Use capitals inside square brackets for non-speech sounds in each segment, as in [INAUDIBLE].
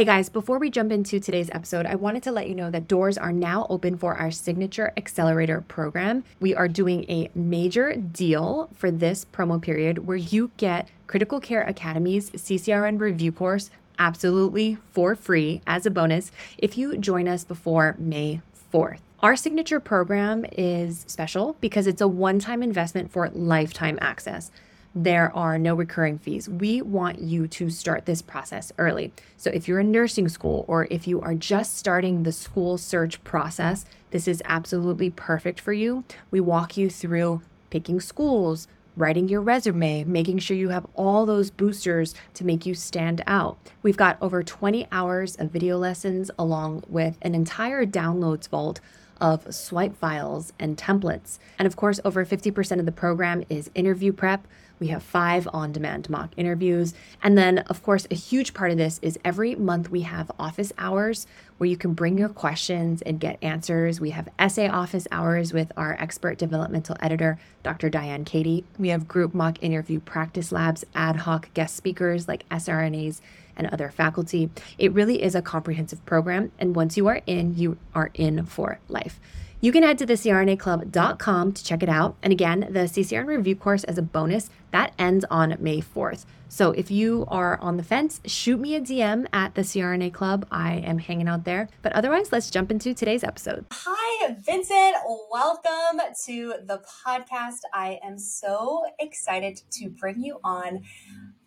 Hey guys, before we jump into today's episode, I wanted to let you know that doors are now open for our Signature Accelerator program. We are doing a major deal for this promo period where you get Critical Care Academy's CCRN review course absolutely for free as a bonus if you join us before May 4th. Our signature program is special because it's a one time investment for lifetime access there are no recurring fees. We want you to start this process early. So, if you're in nursing school or if you are just starting the school search process, this is absolutely perfect for you. We walk you through picking schools, writing your resume, making sure you have all those boosters to make you stand out. We've got over 20 hours of video lessons along with an entire downloads vault of swipe files and templates. And of course, over 50% of the program is interview prep. We have five on demand mock interviews. And then, of course, a huge part of this is every month we have office hours where you can bring your questions and get answers. We have essay office hours with our expert developmental editor, Dr. Diane Katie. We have group mock interview practice labs, ad hoc guest speakers like SRNAs and other faculty. It really is a comprehensive program. And once you are in, you are in for life. You can head to the CRNAclub.com to check it out. And again, the CCRN review course as a bonus that ends on May 4th. So if you are on the fence, shoot me a DM at the CRNA Club. I am hanging out there. But otherwise, let's jump into today's episode. Hi, Vincent. Welcome to the podcast. I am so excited to bring you on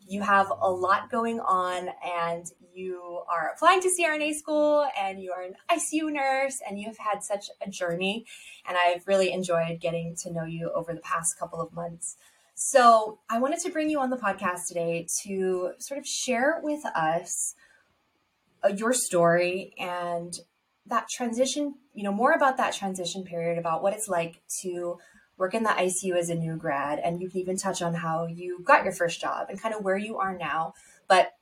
you have a lot going on and you are applying to CRNA school and you are an ICU nurse and you have had such a journey. And I've really enjoyed getting to know you over the past couple of months. So I wanted to bring you on the podcast today to sort of share with us uh, your story and that transition, you know, more about that transition period, about what it's like to work in the ICU as a new grad, and you can even touch on how you got your first job and kind of where you are now. But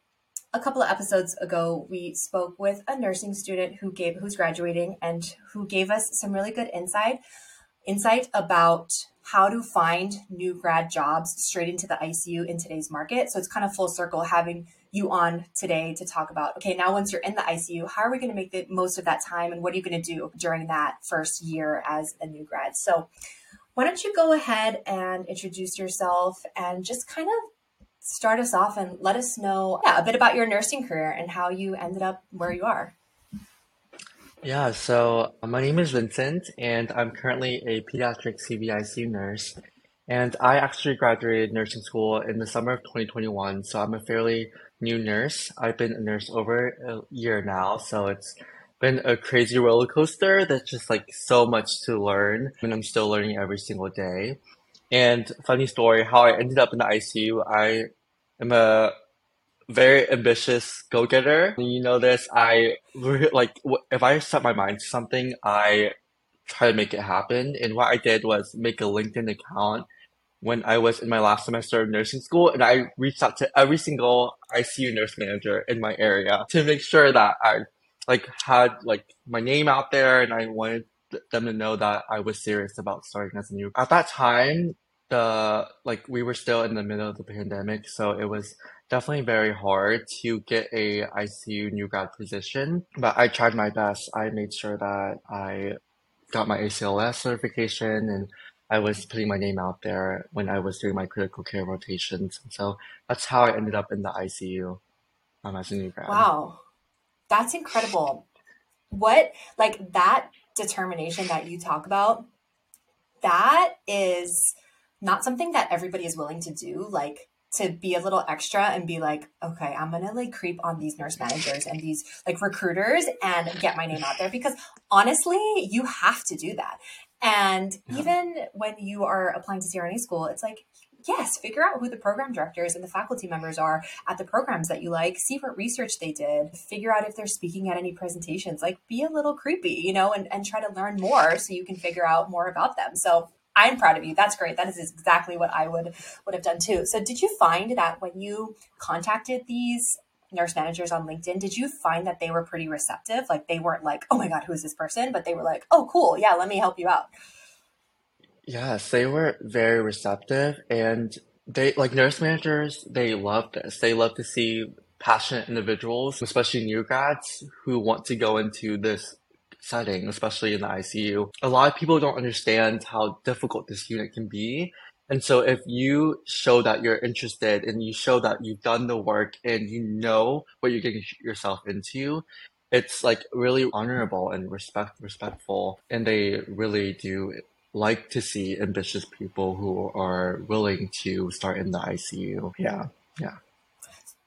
a couple of episodes ago, we spoke with a nursing student who gave who's graduating and who gave us some really good insight insight about how to find new grad jobs straight into the ICU in today's market. So it's kind of full circle having you on today to talk about okay, now once you're in the ICU, how are we going to make the most of that time and what are you going to do during that first year as a new grad? So why don't you go ahead and introduce yourself and just kind of start us off and let us know yeah, a bit about your nursing career and how you ended up where you are. Yeah, so uh, my name is Vincent, and I'm currently a pediatric CVICU nurse. And I actually graduated nursing school in the summer of 2021, so I'm a fairly new nurse. I've been a nurse over a year now, so it's been a crazy roller coaster. That's just like so much to learn, and I'm still learning every single day. And funny story, how I ended up in the ICU. I am a very ambitious go-getter. You know this. I like if I set my mind to something, I try to make it happen. And what I did was make a LinkedIn account when I was in my last semester of nursing school, and I reached out to every single ICU nurse manager in my area to make sure that I like had like my name out there and I wanted them to know that I was serious about starting as a new. At that time, the like we were still in the middle of the pandemic, so it was definitely very hard to get a ICU new grad position. But I tried my best. I made sure that I got my ACLS certification and I was putting my name out there when I was doing my critical care rotations. So that's how I ended up in the ICU um, as a new grad. Wow. That's incredible. What, like that determination that you talk about, that is not something that everybody is willing to do. Like, to be a little extra and be like, okay, I'm gonna like creep on these nurse managers and these like recruiters and get my name out there because honestly, you have to do that. And yeah. even when you are applying to CRNA school, it's like yes, figure out who the program directors and the faculty members are at the programs that you like, see what research they did, figure out if they're speaking at any presentations, like be a little creepy, you know, and, and try to learn more so you can figure out more about them. So I'm proud of you. That's great. That is exactly what I would would have done too. So did you find that when you contacted these nurse managers on LinkedIn, did you find that they were pretty receptive? Like they weren't like, "Oh my god, who is this person?" but they were like, "Oh, cool. Yeah, let me help you out." Yes, they were very receptive and they like nurse managers, they love this. They love to see passionate individuals, especially new grads who want to go into this setting, especially in the ICU. A lot of people don't understand how difficult this unit can be. And so if you show that you're interested and you show that you've done the work and you know what you're getting yourself into, it's like really honorable and respect respectful and they really do like to see ambitious people who are willing to start in the ICU. Yeah. Yeah.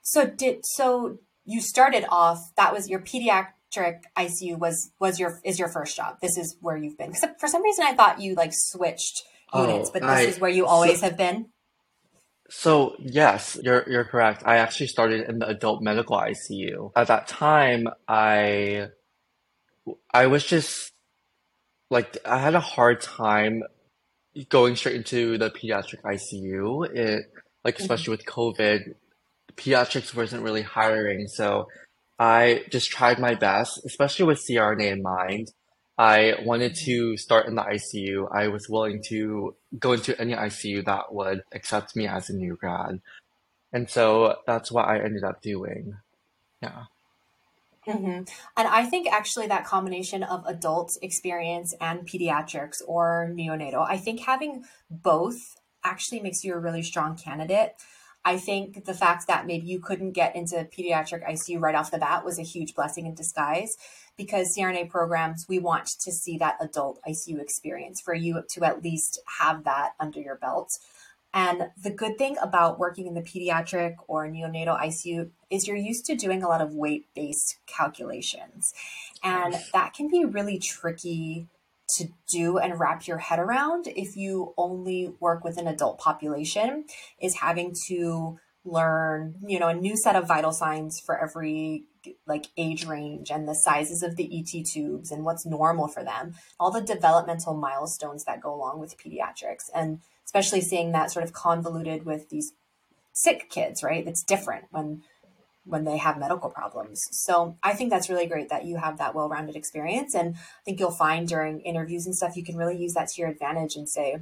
So did so you started off that was your pediatric ICU was was your is your first job. This is where you've been. Cuz for some reason I thought you like switched oh, units, oh, but this I, is where you always so, have been. So yes, you're you're correct. I actually started in the adult medical ICU. At that time, I I was just like I had a hard time going straight into the pediatric ICU. It like mm-hmm. especially with COVID, pediatrics wasn't really hiring, so I just tried my best, especially with CRNA in mind. I wanted to start in the ICU. I was willing to go into any ICU that would accept me as a new grad. And so that's what I ended up doing. Yeah. Mm-hmm. And I think actually that combination of adult experience and pediatrics or neonatal, I think having both actually makes you a really strong candidate. I think the fact that maybe you couldn't get into pediatric ICU right off the bat was a huge blessing in disguise because CRNA programs, we want to see that adult ICU experience for you to at least have that under your belt. And the good thing about working in the pediatric or neonatal ICU is you're used to doing a lot of weight based calculations. And that can be really tricky to do and wrap your head around if you only work with an adult population, is having to learn, you know, a new set of vital signs for every like age range and the sizes of the ET tubes and what's normal for them, all the developmental milestones that go along with pediatrics. And especially seeing that sort of convoluted with these sick kids, right? It's different when when they have medical problems. So I think that's really great that you have that well-rounded experience. And I think you'll find during interviews and stuff, you can really use that to your advantage and say,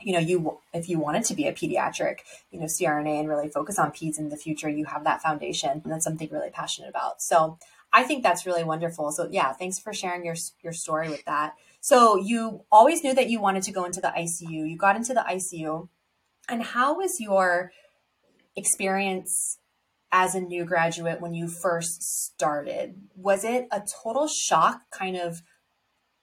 you know, you if you wanted to be a pediatric, you know, CRNA and really focus on peds in the future, you have that foundation, and that's something really passionate about. So I think that's really wonderful. So yeah, thanks for sharing your your story with that. So you always knew that you wanted to go into the ICU. You got into the ICU, and how was your experience as a new graduate when you first started? Was it a total shock, kind of?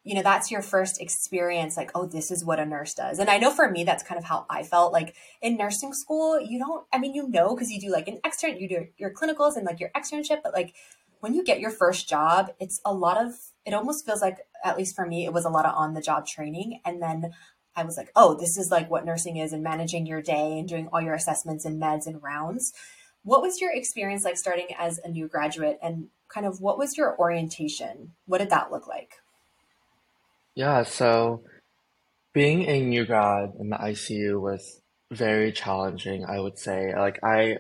you know that's your first experience like oh this is what a nurse does and i know for me that's kind of how i felt like in nursing school you don't i mean you know because you do like an extern you do your clinicals and like your externship but like when you get your first job it's a lot of it almost feels like at least for me it was a lot of on the job training. And then i was like oh this is like what nursing is and managing your day and doing all your assessments and meds and rounds. What was your experience like starting as a new graduate? And kind of what was your orientation? What did that look like? Yeah, so being a new grad in the ICU was very challenging, I would say. Like, I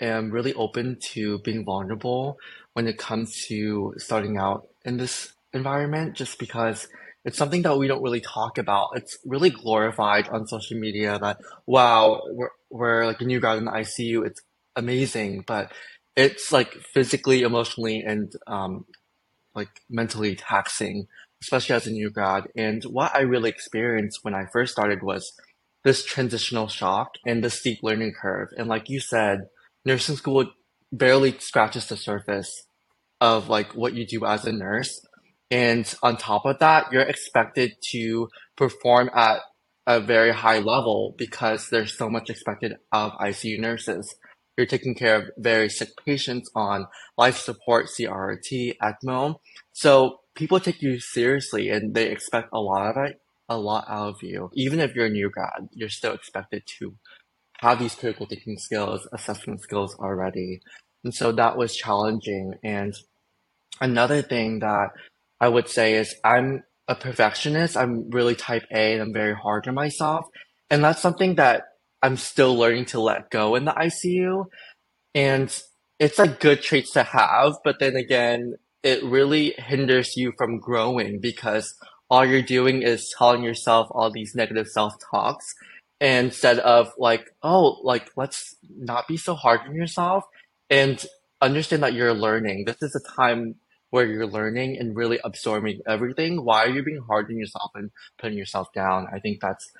am really open to being vulnerable when it comes to starting out in this environment, just because it's something that we don't really talk about. It's really glorified on social media that, wow, we're, we're like a new grad in the ICU. It's amazing, but it's like physically, emotionally, and um, like mentally taxing especially as a new grad. And what I really experienced when I first started was this transitional shock and the steep learning curve. And like you said, nursing school barely scratches the surface of like what you do as a nurse. And on top of that, you're expected to perform at a very high level because there's so much expected of ICU nurses. You're taking care of very sick patients on life support, CRRT, ECMO. So people take you seriously and they expect a lot of it, a lot out of you. Even if you're a new grad, you're still expected to have these critical thinking skills, assessment skills already. And so that was challenging. And another thing that I would say is I'm a perfectionist. I'm really type A and I'm very hard on myself. And that's something that I'm still learning to let go in the ICU. And it's a good trait to have, but then again, it really hinders you from growing because all you're doing is telling yourself all these negative self talks instead of like, oh, like let's not be so hard on yourself and understand that you're learning. This is a time where you're learning and really absorbing everything. Why are you being hard on yourself and putting yourself down? I think that's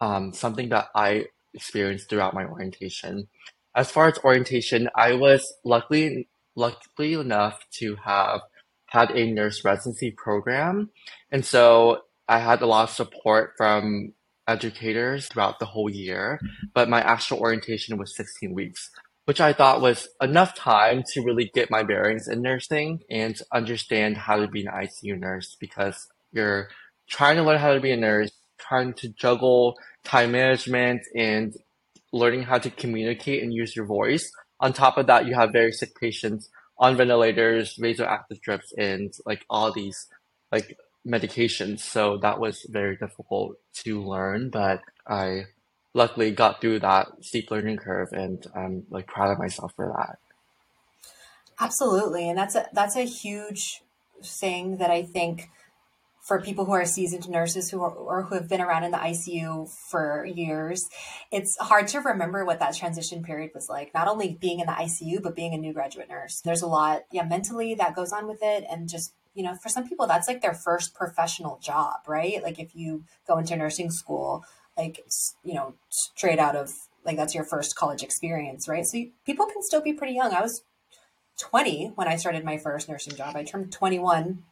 um, something that I experienced throughout my orientation. As far as orientation, I was luckily luckily enough to have had a nurse residency program, and so I had a lot of support from educators throughout the whole year. Mm-hmm. But my actual orientation was 16 weeks, which I thought was enough time to really get my bearings in nursing and understand how to be an ICU nurse because you're trying to learn how to be a nurse, trying to juggle time management and learning how to communicate and use your voice. On top of that, you have very sick patients on ventilators, vasoactive drips, and like all these like medications. So that was very difficult to learn, but I luckily got through that steep learning curve and I'm like proud of myself for that. Absolutely. And that's a that's a huge thing that I think for people who are seasoned nurses who are, or who have been around in the ICU for years, it's hard to remember what that transition period was like. Not only being in the ICU, but being a new graduate nurse. There's a lot, yeah, mentally that goes on with it, and just you know, for some people, that's like their first professional job, right? Like if you go into nursing school, like you know, straight out of like that's your first college experience, right? So you, people can still be pretty young. I was 20 when I started my first nursing job. I turned 21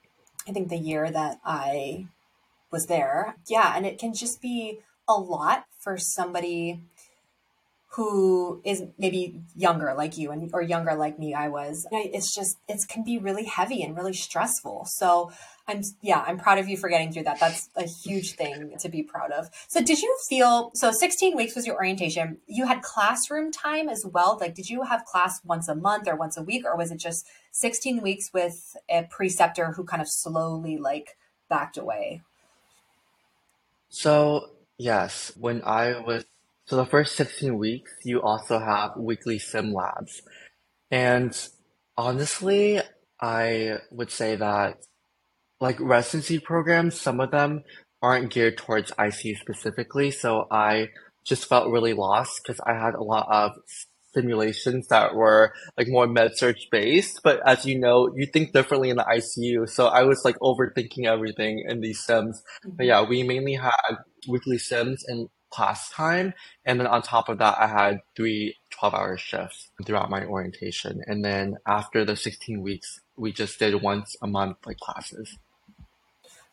I think the year that I was there. Yeah, and it can just be a lot for somebody who is maybe younger like you and or younger like me I was. It's just it can be really heavy and really stressful. So I'm yeah, I'm proud of you for getting through that. That's a huge thing to be proud of. So did you feel so 16 weeks was your orientation. You had classroom time as well. Like did you have class once a month or once a week or was it just 16 weeks with a preceptor who kind of slowly like backed away? So, yes, when I was so the first 16 weeks, you also have weekly sim labs. And honestly, I would say that like residency programs, some of them aren't geared towards ICU specifically. So I just felt really lost because I had a lot of simulations that were like more med-surg based. But as you know, you think differently in the ICU. So I was like overthinking everything in these sims. But mm-hmm. yeah, we mainly had weekly sims and class time. And then on top of that, I had three 12 hour shifts throughout my orientation. And then after the 16 weeks, we just did once a month like classes.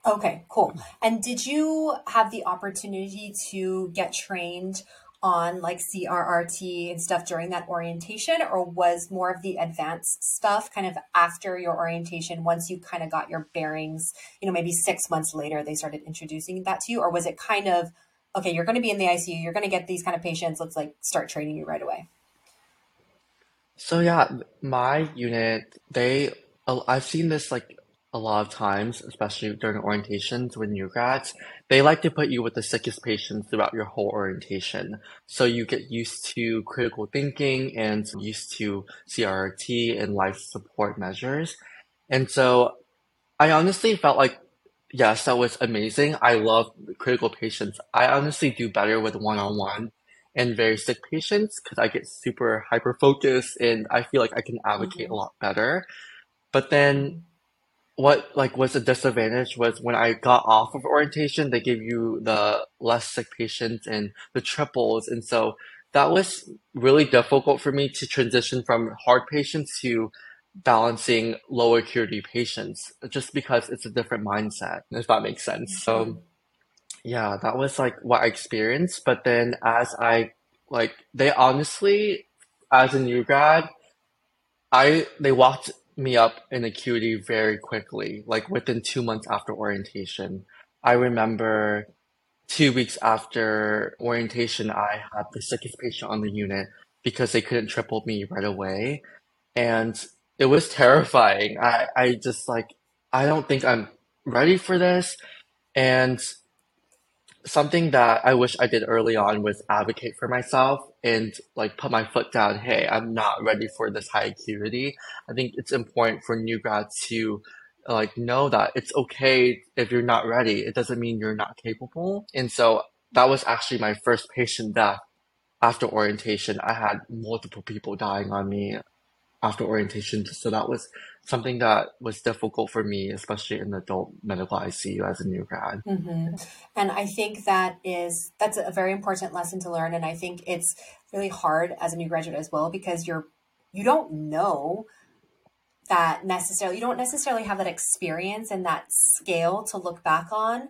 Okay, cool. And did you have the opportunity to get trained on like CRRT and stuff during that orientation, or was more of the advanced stuff kind of after your orientation once you kind of got your bearings? You know, maybe six months later they started introducing that to you, or was it kind of okay, you're going to be in the ICU, you're going to get these kind of patients, let's like start training you right away? So yeah, my unit, they, I've seen this like a lot of times, especially during orientations with new grads, they like to put you with the sickest patients throughout your whole orientation. So you get used to critical thinking and used to CRRT and life support measures. And so I honestly felt like Yes, that was amazing. I love critical patients. I honestly do better with one-on-one and very sick patients because I get super hyper focused and I feel like I can advocate mm-hmm. a lot better. But then what like was a disadvantage was when I got off of orientation, they gave you the less sick patients and the triples. And so that was really difficult for me to transition from hard patients to balancing lower acuity patients just because it's a different mindset, if that makes sense. So mm-hmm. yeah, that was like what I experienced. But then as I like they honestly, as a new grad, I they walked me up in acuity very quickly, like within two months after orientation. I remember two weeks after orientation, I had the sickest patient on the unit because they couldn't triple me right away. And it was terrifying. I, I just like, I don't think I'm ready for this. And something that I wish I did early on was advocate for myself and like put my foot down. Hey, I'm not ready for this high acuity. I think it's important for new grads to like know that it's okay if you're not ready. It doesn't mean you're not capable. And so that was actually my first patient death after orientation. I had multiple people dying on me after orientation. So that was something that was difficult for me, especially in the adult medical ICU as a new grad. Mm-hmm. And I think that is that's a very important lesson to learn. And I think it's really hard as a new graduate as well because you're you don't know that necessarily you don't necessarily have that experience and that scale to look back on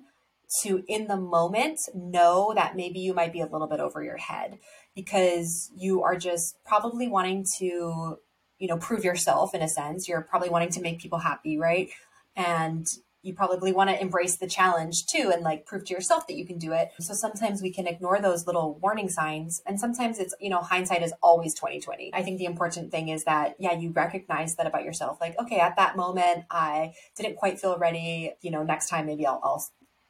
to in the moment know that maybe you might be a little bit over your head because you are just probably wanting to you know prove yourself in a sense. You're probably wanting to make people happy right? And you probably want to embrace the challenge too and like prove to yourself that you can do it. So sometimes we can ignore those little warning signs and sometimes it's you know hindsight is always 2020 i think the important thing is that yeah you recognize that about yourself. Like okay at that moment i didn't quite feel ready. You know next time maybe i'll, I'll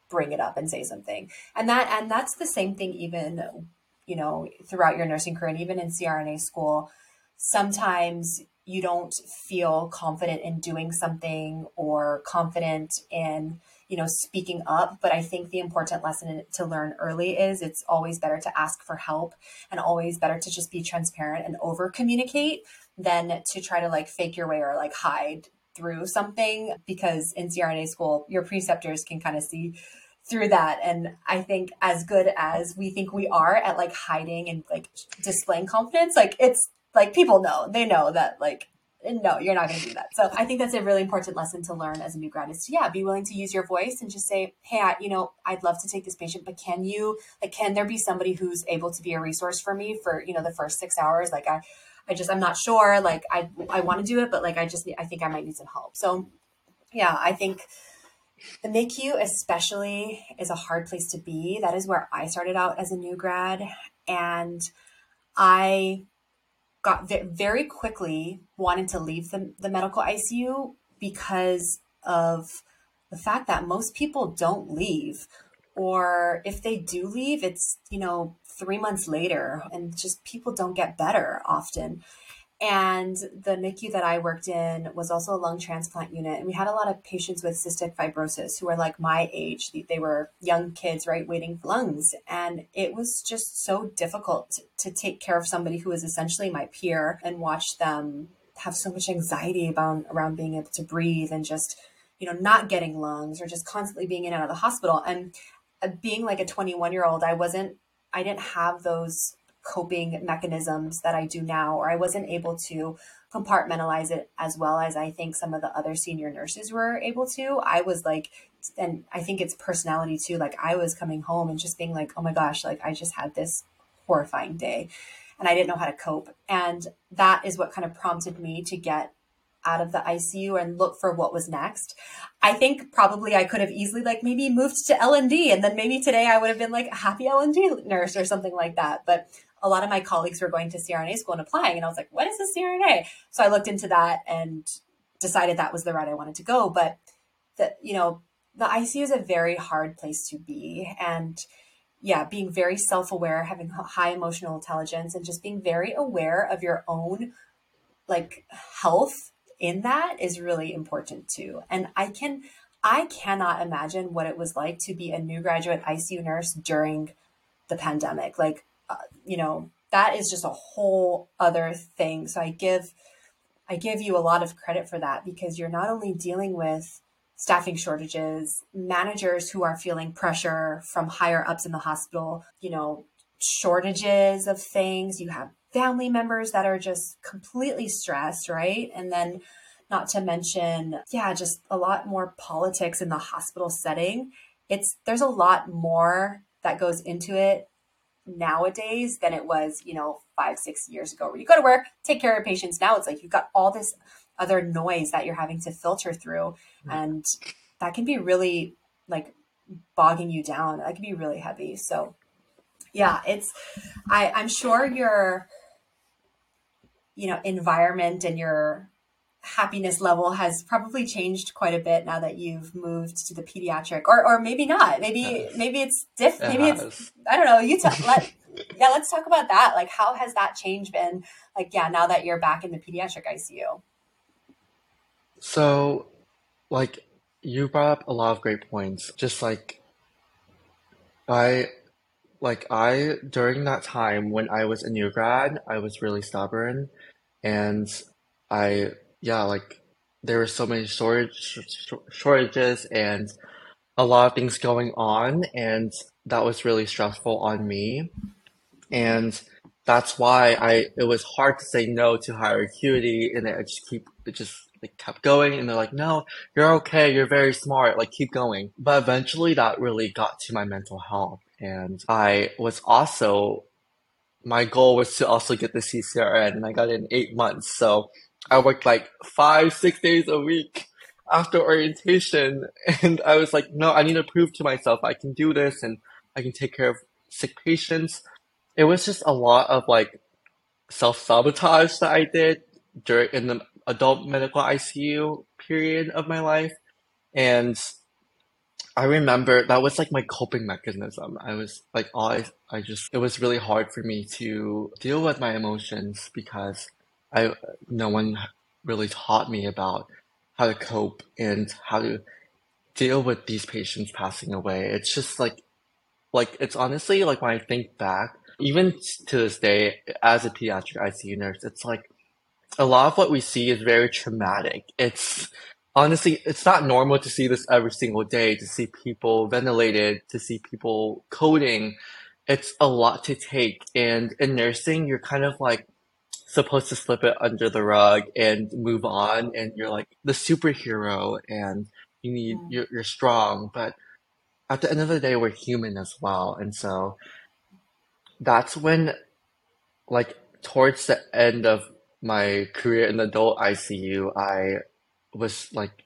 bring it up and say something. And that and that's the same thing even you know throughout your nursing career and even in crna school sometimes you don't feel confident in doing something or confident in you know speaking up. But i think the important lesson to learn early is it's always better to ask for help and always better to just be transparent and over communicate than to try to like fake your way or like hide through something because in crna school your preceptors can kind of see through that. And i think as good as we think we are at like hiding and like displaying confidence like it's like people know they know that like no you're not going to do that so i think that's a really important lesson to learn as a new grad is to yeah be willing to use your voice and just say hey I, you know i'd love to take this patient but can you like can there be somebody who's able to be a resource for me for you know the first six hours like i i just i'm not sure like i i want to do it but like i just i think i might need some help so yeah i think the MICU, especially, is a hard place to be. That is where I started out as a new grad. And I got very quickly wanted to leave the, the medical ICU because of the fact that most people don't leave. Or if they do leave it's you know 3 months later and just people don't get better often and the MICU that I worked in was also a lung transplant unit. And we had a lot of patients with cystic fibrosis who were like my age. They were young kids, right, waiting for lungs. And it was just so difficult to take care of somebody who was essentially my peer and watch them have so much anxiety about around being able to breathe and just, you know, not getting lungs or just constantly being in and out of the hospital. And uh, being like a 21 year old, I wasn't, I didn't have those coping mechanisms that I do now, or I wasn't able to compartmentalize it as well as I think some of the other senior nurses were able to. I was like, and I think it's personality too. Like I was coming home and just being like, oh my gosh, like I just had this horrifying day and I didn't know how to cope. And that is what kind of prompted me to get out of the ICU and look for what was next. I think probably I could have easily like maybe moved to L&D and then maybe today I would have been like a happy L&D nurse or something like that. But a lot of my colleagues were going to CRNA school and applying. And I was like, what is a CRNA? So I looked into that and decided that was the route I wanted to go. But the, you know, the ICU is a very hard place to be. And yeah, being very self aware, having high emotional intelligence, and just being very aware of your own like health in that is really important too. And I can, I cannot imagine what it was like to be a new graduate ICU nurse during the pandemic. Like, you know, that is just a whole other thing. So I give I give you a lot of credit for that because you're not only dealing with staffing shortages, managers who are feeling pressure from higher ups in the hospital, you know, shortages of things, you have family members that are just completely stressed, right? And then not to mention, yeah, just a lot more politics in the hospital setting. It's there's a lot more that goes into it nowadays than it was, you know, five, six years ago, where you go to work, take care of patients. Now it's like you've got all this other noise that you're having to filter through. Mm-hmm. And that can be really like bogging you down. That can be really heavy. So yeah, it's I, I'm sure your you know environment and your happiness level has probably changed quite a bit now that you've moved to the pediatric or or maybe not. Maybe maybe it's different maybe it's i don't know you t- let [LAUGHS] yeah let's talk about that. Like how has that change been like yeah now that you're back in the pediatric icu so like you brought up a lot of great points. Just like i like i during that time when i was a new grad i was really stubborn and I yeah, like there were so many shortage shortages and a lot of things going on, and that was really stressful on me. And that's why I it was hard to say no to higher acuity, and I just keep it just like kept going, and they're like, "No, you're okay. You're very smart. Like keep going." But eventually, that really got to my mental health, and I was also my goal was to also get the CCRN, and I got it in eight months. So I worked like five, six days a week after orientation, [LAUGHS] and I was like, "No, I need to prove to myself I can do this, and I can take care of sick patients." it was just a lot of like self sabotage that I did during in the adult medical ICU period of my life. And I remember that was like my coping mechanism. I was like, all I, I just, it was really hard for me to deal with my emotions because I, no one really taught me about how to cope and how to deal with these patients passing away. It's just like, like, it's honestly like when I think back, even to this day, as a pediatric ICU nurse, it's like a lot of what we see is very traumatic. It's honestly, it's not normal to see this every single day, to see people ventilated, to see people coding. It's a lot to take. And in nursing, you're kind of like supposed to slip it under the rug and move on. And you're like the superhero and you need, you're, you're strong. But at the end of the day, we're human as well. And so that's when, like, towards the end of my career in adult ICU, I was like,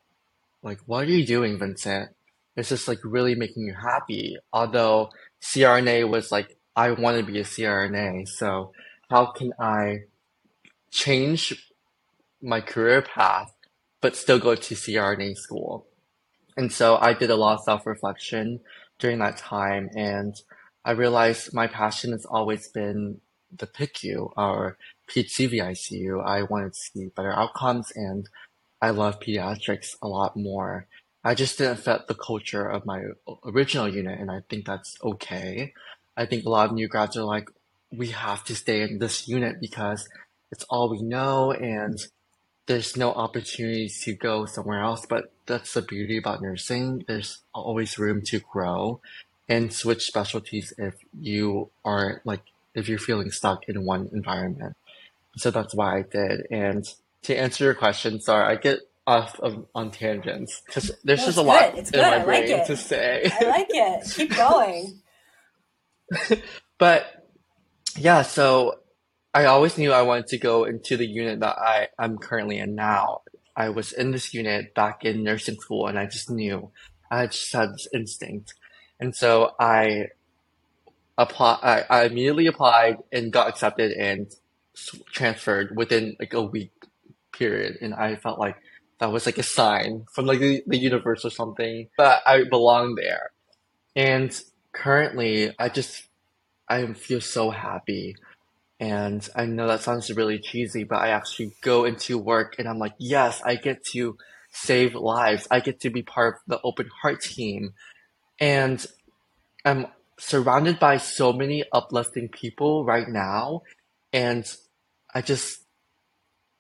like, what are you doing, Vincent? It's just like really making you happy. Although CRNA was like, I want to be a CRNA. So how can I change my career path, but still go to CRNA school? And so I did a lot of self reflection during that time. And I realized my passion has always been the PICU or PHCVICU. I wanted to see better outcomes and I love pediatrics a lot more. I just didn't fit the culture of my original unit and I think that's okay. I think a lot of new grads are like, we have to stay in this unit because it's all we know and there's no opportunities to go somewhere else. But that's the beauty about nursing. There's always room to grow and switch specialties if you are like if you're feeling stuck in one environment. So that's why I did. And to answer your question, sorry, I get off of, on tangents because there's no, just a good. lot it's in good. my I brain like to say. I like it. Keep going. [LAUGHS] but yeah, so I always knew I wanted to go into the unit that I, I'm currently in now. I was in this unit back in nursing school and I just knew I just had this instinct. And so I apply, I, I immediately applied and got accepted and transferred within like a week period. And I felt like that was like a sign from like the, the universe or something, but I belong there. And currently I just, I feel so happy. And I know that sounds really cheesy, but I actually go into work and I'm like, yes, I get to save lives. I get to be part of the open heart team and I'm surrounded by so many uplifting people right now and I just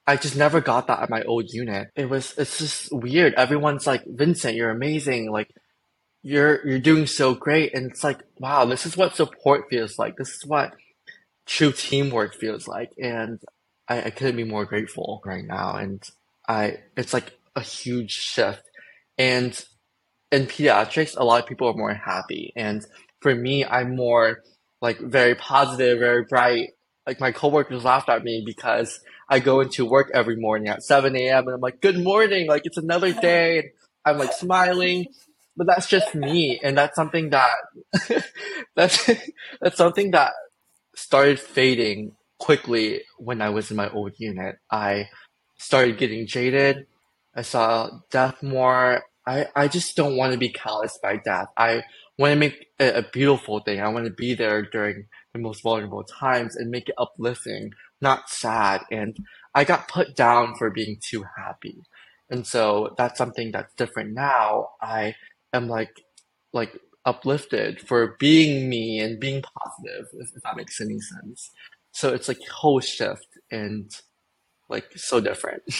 I just never got that at my old unit. It was it's just weird. Everyone's like, Vincent, you're amazing. Like you're you're doing so great. And it's like, wow, this is what support feels like. This is what true teamwork feels like. And I, I couldn't be more grateful right now. And I it's like a huge shift. And in pediatrics, a lot of people are more happy. And for me, I'm more like very positive, very bright. Like my coworkers laughed at me because I go into work every morning at 7 a.m. and I'm like, good morning. Like it's another [LAUGHS] day. And I'm like smiling, but that's just me. And that's something that, [LAUGHS] that's, [LAUGHS] that's something that started fading quickly when I was in my old unit. I started getting jaded. I saw death more. I, I just don't want to be calloused by death. I want to make it a beautiful thing. I want to be there during the most vulnerable times and make it uplifting, not sad. And I got put down for being too happy. And so that's something that's different now. I am like, like uplifted for being me and being positive, if, if that makes any sense. So it's like whole shift. And like so different. [LAUGHS]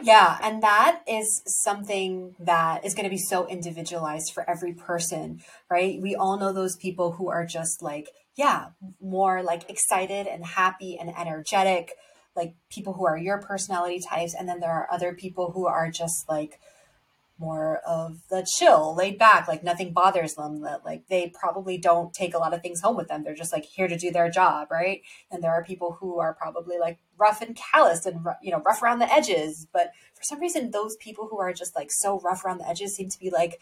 Yeah, and that is something that is going to be so individualized for every person, right? We all know those people who are just like, yeah, more like excited and happy and energetic, like people who are your personality types. And then there are other people who are just like, more of the chill, laid back, like nothing bothers them. That like they probably don't take a lot of things home with them. They're just like here to do their job, right? And there are people who are probably like rough and callous and you know rough around the edges. But for some reason, those people who are just like so rough around the edges seem to be like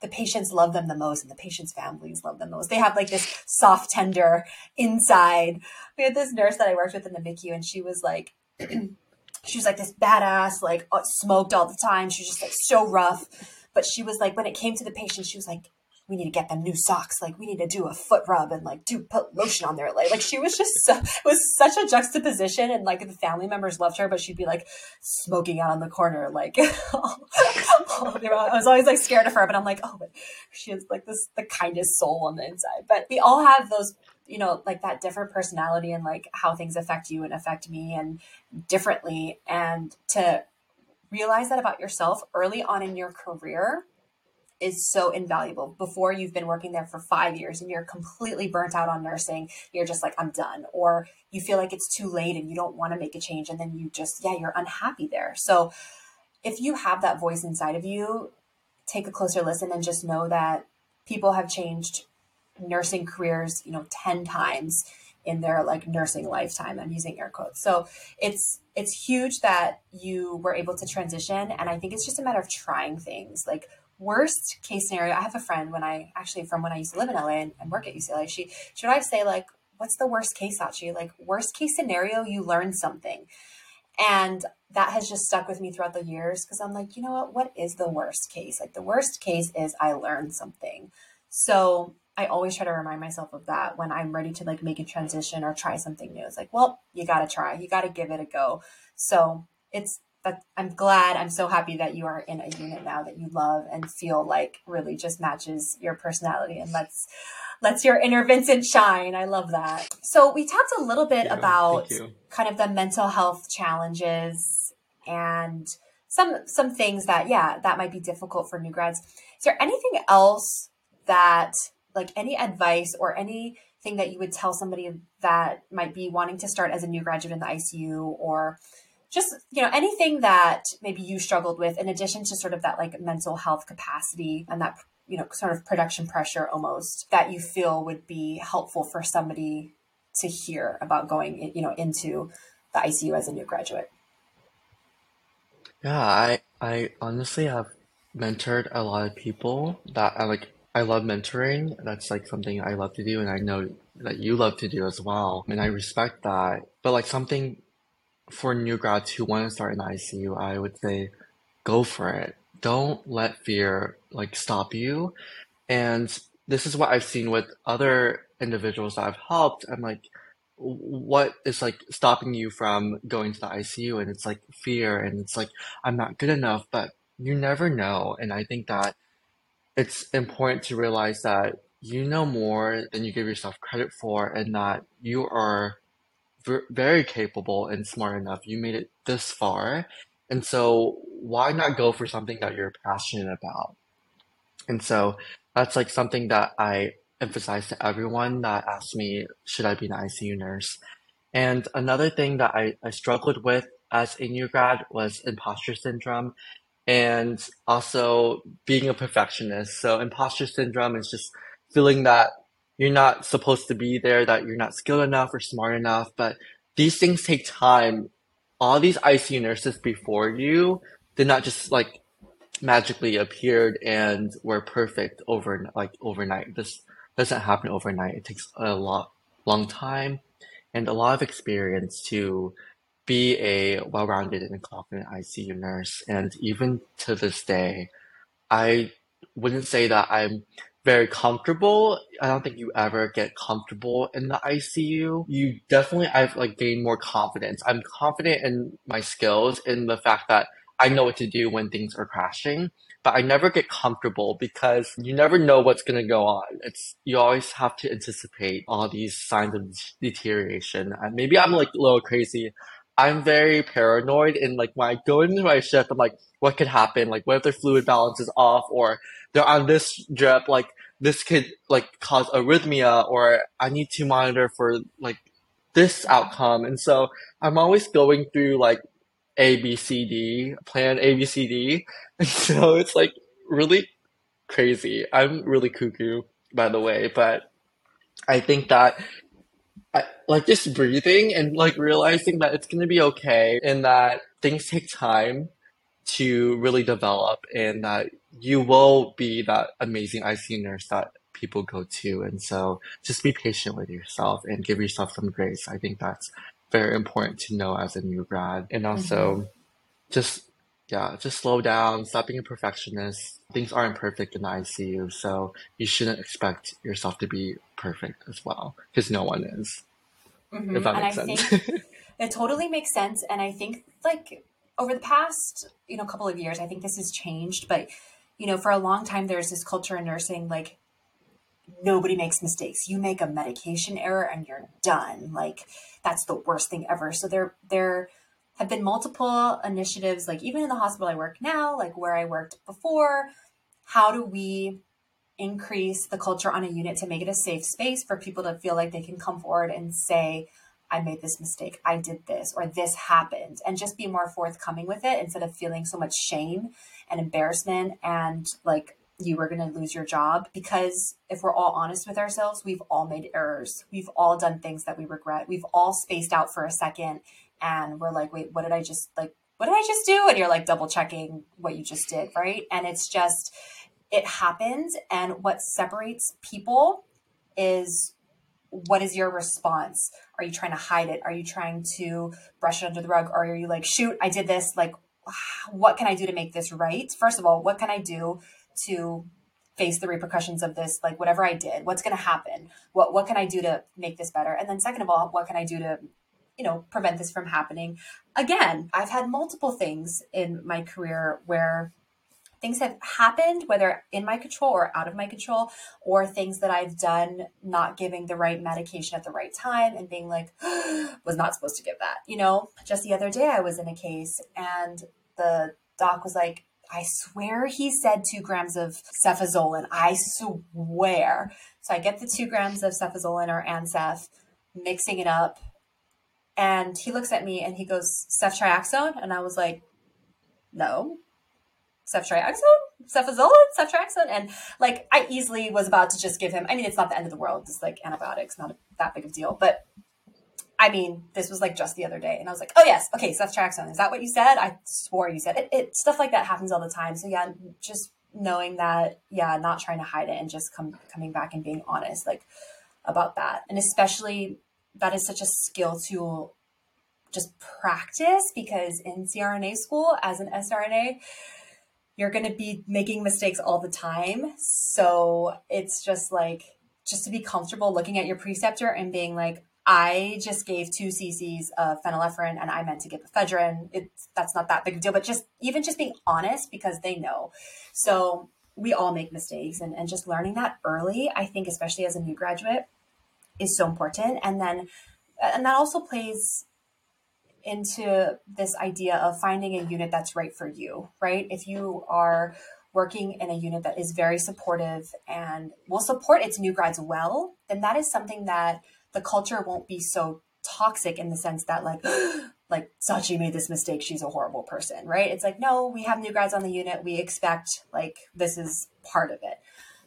the patients love them the most and the patients' families love them most. They have like this soft, tender inside. We had this nurse that I worked with in the MICU, and she was like. [CLEARS THROAT] she was like this badass, like uh, smoked all the time. She was just like so rough. But she was like, when it came to the patient, she was like, we need to get them new socks. Like we need to do a foot rub and like do put lotion on their leg. Like she was just so, it was such a juxtaposition and like the family members loved her, but she'd be like smoking out on the corner. Like [LAUGHS] I was always like scared of her, but I'm like, oh, but she is like this, the kindest soul on the inside. But we all have those you know like that different personality and like how things affect you and affect me and differently. And to realize that about yourself early on in your career is so invaluable. Before you've been working there for five years and you're completely burnt out on nursing. You're just like i'm done. Or you feel like it's too late and you don't want to make a change and then you just yeah you're unhappy there. So if you have that voice inside of you take a closer listen and just know that people have changed nursing careers, you know, 10 times in their like nursing lifetime. I'm using air quotes. So it's it's huge that you were able to transition. And I think it's just a matter of trying things. Like worst case scenario, I have a friend when I actually from when I used to live in LA and, and work at UCLA, she should I say like, what's the worst case, Sachi? Like worst case scenario, you learn something. And that has just stuck with me throughout the years because I'm like, you know what? What is the worst case? Like the worst case is I learned something. So I always try to remind myself of that when I'm ready to like make a transition or try something new. It's like, well, you got to try, you got to give it a go. So it's that I'm glad, I'm so happy that you are in a unit now that you love and feel like really just matches your personality and lets lets your inner Vincent shine. I love that. So we talked a little bit about kind of the mental health challenges and some some things that yeah that might be difficult for new grads. Is there anything else that like any advice or anything that you would tell somebody that might be wanting to start as a new graduate in the ICU or just you know anything that maybe you struggled with in addition to sort of that like mental health capacity and that you know sort of production pressure almost that you feel would be helpful for somebody to hear about going you know into the ICU as a new graduate? Yeah i i honestly have mentored a lot of people that i like I love mentoring. That's like something I love to do, and I know that you love to do as well. And I respect that. But like something for new grads who want to start in ICU, I would say go for it. Don't let fear like stop you. And this is what I've seen with other individuals that I've helped. I'm like, what is like stopping you from going to the ICU? And it's like fear, and it's like, I'm not good enough, but you never know. And I think that it's important to realize that you know more than you give yourself credit for and that you are very capable and smart enough. You made it this far. And so why not go for something that you're passionate about? And so that's like something that I emphasize to everyone that asks me, should I be an ICU nurse? And another thing that I, I struggled with as a new grad was imposter syndrome and also being a perfectionist. So imposter syndrome is just feeling that you're not supposed to be there, that you're not skilled enough or smart enough, but these things take time. All these ICU nurses before you did not just like magically appeared and were perfect over like overnight. This doesn't happen overnight. It takes a lot long time and a lot of experience to be a well-rounded and confident ICU nurse. And even to this day, I wouldn't say that I'm very comfortable. I don't think you ever get comfortable in the ICU. You definitely, I've like gained more confidence. I'm confident in my skills in the fact that I know what to do when things are crashing, but I never get comfortable because you never know what's going to go on. It's, you always have to anticipate all these signs of deterioration. And maybe I'm like a little crazy I'm very paranoid and like when I go into my shift, I'm like, what could happen? Like, what if their fluid balance is off or they're on this drip? Like, this could like cause arrhythmia or I need to monitor for like this outcome. And so I'm always going through like A, B, C, D, plan A, B, C, D. [LAUGHS] And so it's like really crazy. I'm really cuckoo, by the way, but I think that I, like just breathing and like realizing that it's going to be okay and that things take time to really develop and that you will be that amazing ICU nurse that people go to. And so just be patient with yourself and give yourself some grace. I think that's very important to know as a new grad. And also mm-hmm. just, yeah, just slow down, stop being a perfectionist. Things aren't perfect in the ICU. So you shouldn't expect yourself to be perfect as well because no one is. Mm-hmm. If that and makes I sense. Think [LAUGHS] it totally makes sense. And I think like over the past, you know, couple of years, I think this has changed, but you know, for a long time, there's this culture in nursing, like nobody makes mistakes. You make a medication error and you're done. Like that's the worst thing ever. So there there have been multiple initiatives, like even in the hospital I work now, like where I worked before. How do we increase the culture on a unit to make it a safe space for people to feel like they can come forward and say, I made this mistake, I did this, or this happened, and just be more forthcoming with it instead of feeling so much shame and embarrassment and like you were going to lose your job because if we're all honest with ourselves, we've all made errors. We've all done things that we regret. We've all spaced out for a second and we're like, wait, what did I just like, what did I just do? And you're like double checking what you just did, right? And it's just, it happens. And what separates people is what is your response? Are you trying to hide it? Are you trying to brush it under the rug? Or are you like, shoot, I did this. Like, [SIGHS] what can I do to make this right? First of all, what can I do to face the repercussions of this like whatever i did what's going to happen what what can i do to make this better and then second of all what can i do to you know prevent this from happening again i've had multiple things in my career where things have happened whether in my control or out of my control or things that i've done not giving the right medication at the right time and being like [GASPS] was not supposed to give that you know just the other day i was in a case and the doc was like I swear he said two grams of cefazolin. I swear. So I get the two grams of cefazolin or Ancef, mixing it up. And he looks at me and he goes, ceftriaxone? And I was like, no. Ceftriaxone? Cefazolin? Ceftriaxone? And like, I easily was about to just give him, I mean, it's not the end of the world. It's like antibiotics, not that big of a deal. But I mean, this was like just the other day, and I was like, "Oh yes, okay, ceftriaxone. Is that what you said? I swore you said it. it. Stuff like that happens all the time. So yeah, just knowing that, yeah, not trying to hide it and just come coming back and being honest, like about that, and especially that is such a skill to just practice because in CRNA school as an SRNA, you're going to be making mistakes all the time. So it's just like just to be comfortable looking at your preceptor and being like, I just gave two cc's of phenylephrine and I meant to give ephedrine. It's that's not that big a deal, but just even just being honest because they know. So we all make mistakes and, and just learning that early, I think, especially as a new graduate, is so important. And then and that also plays into this idea of finding a unit that's right for you, right? If you are working in a unit that is very supportive and will support its new grads well, then that is something that the culture won't be so toxic in the sense that like [GASPS] like Sachi made this mistake, she's a horrible person, right? It's like, no, we have new grads on the unit. We expect like this is part of it.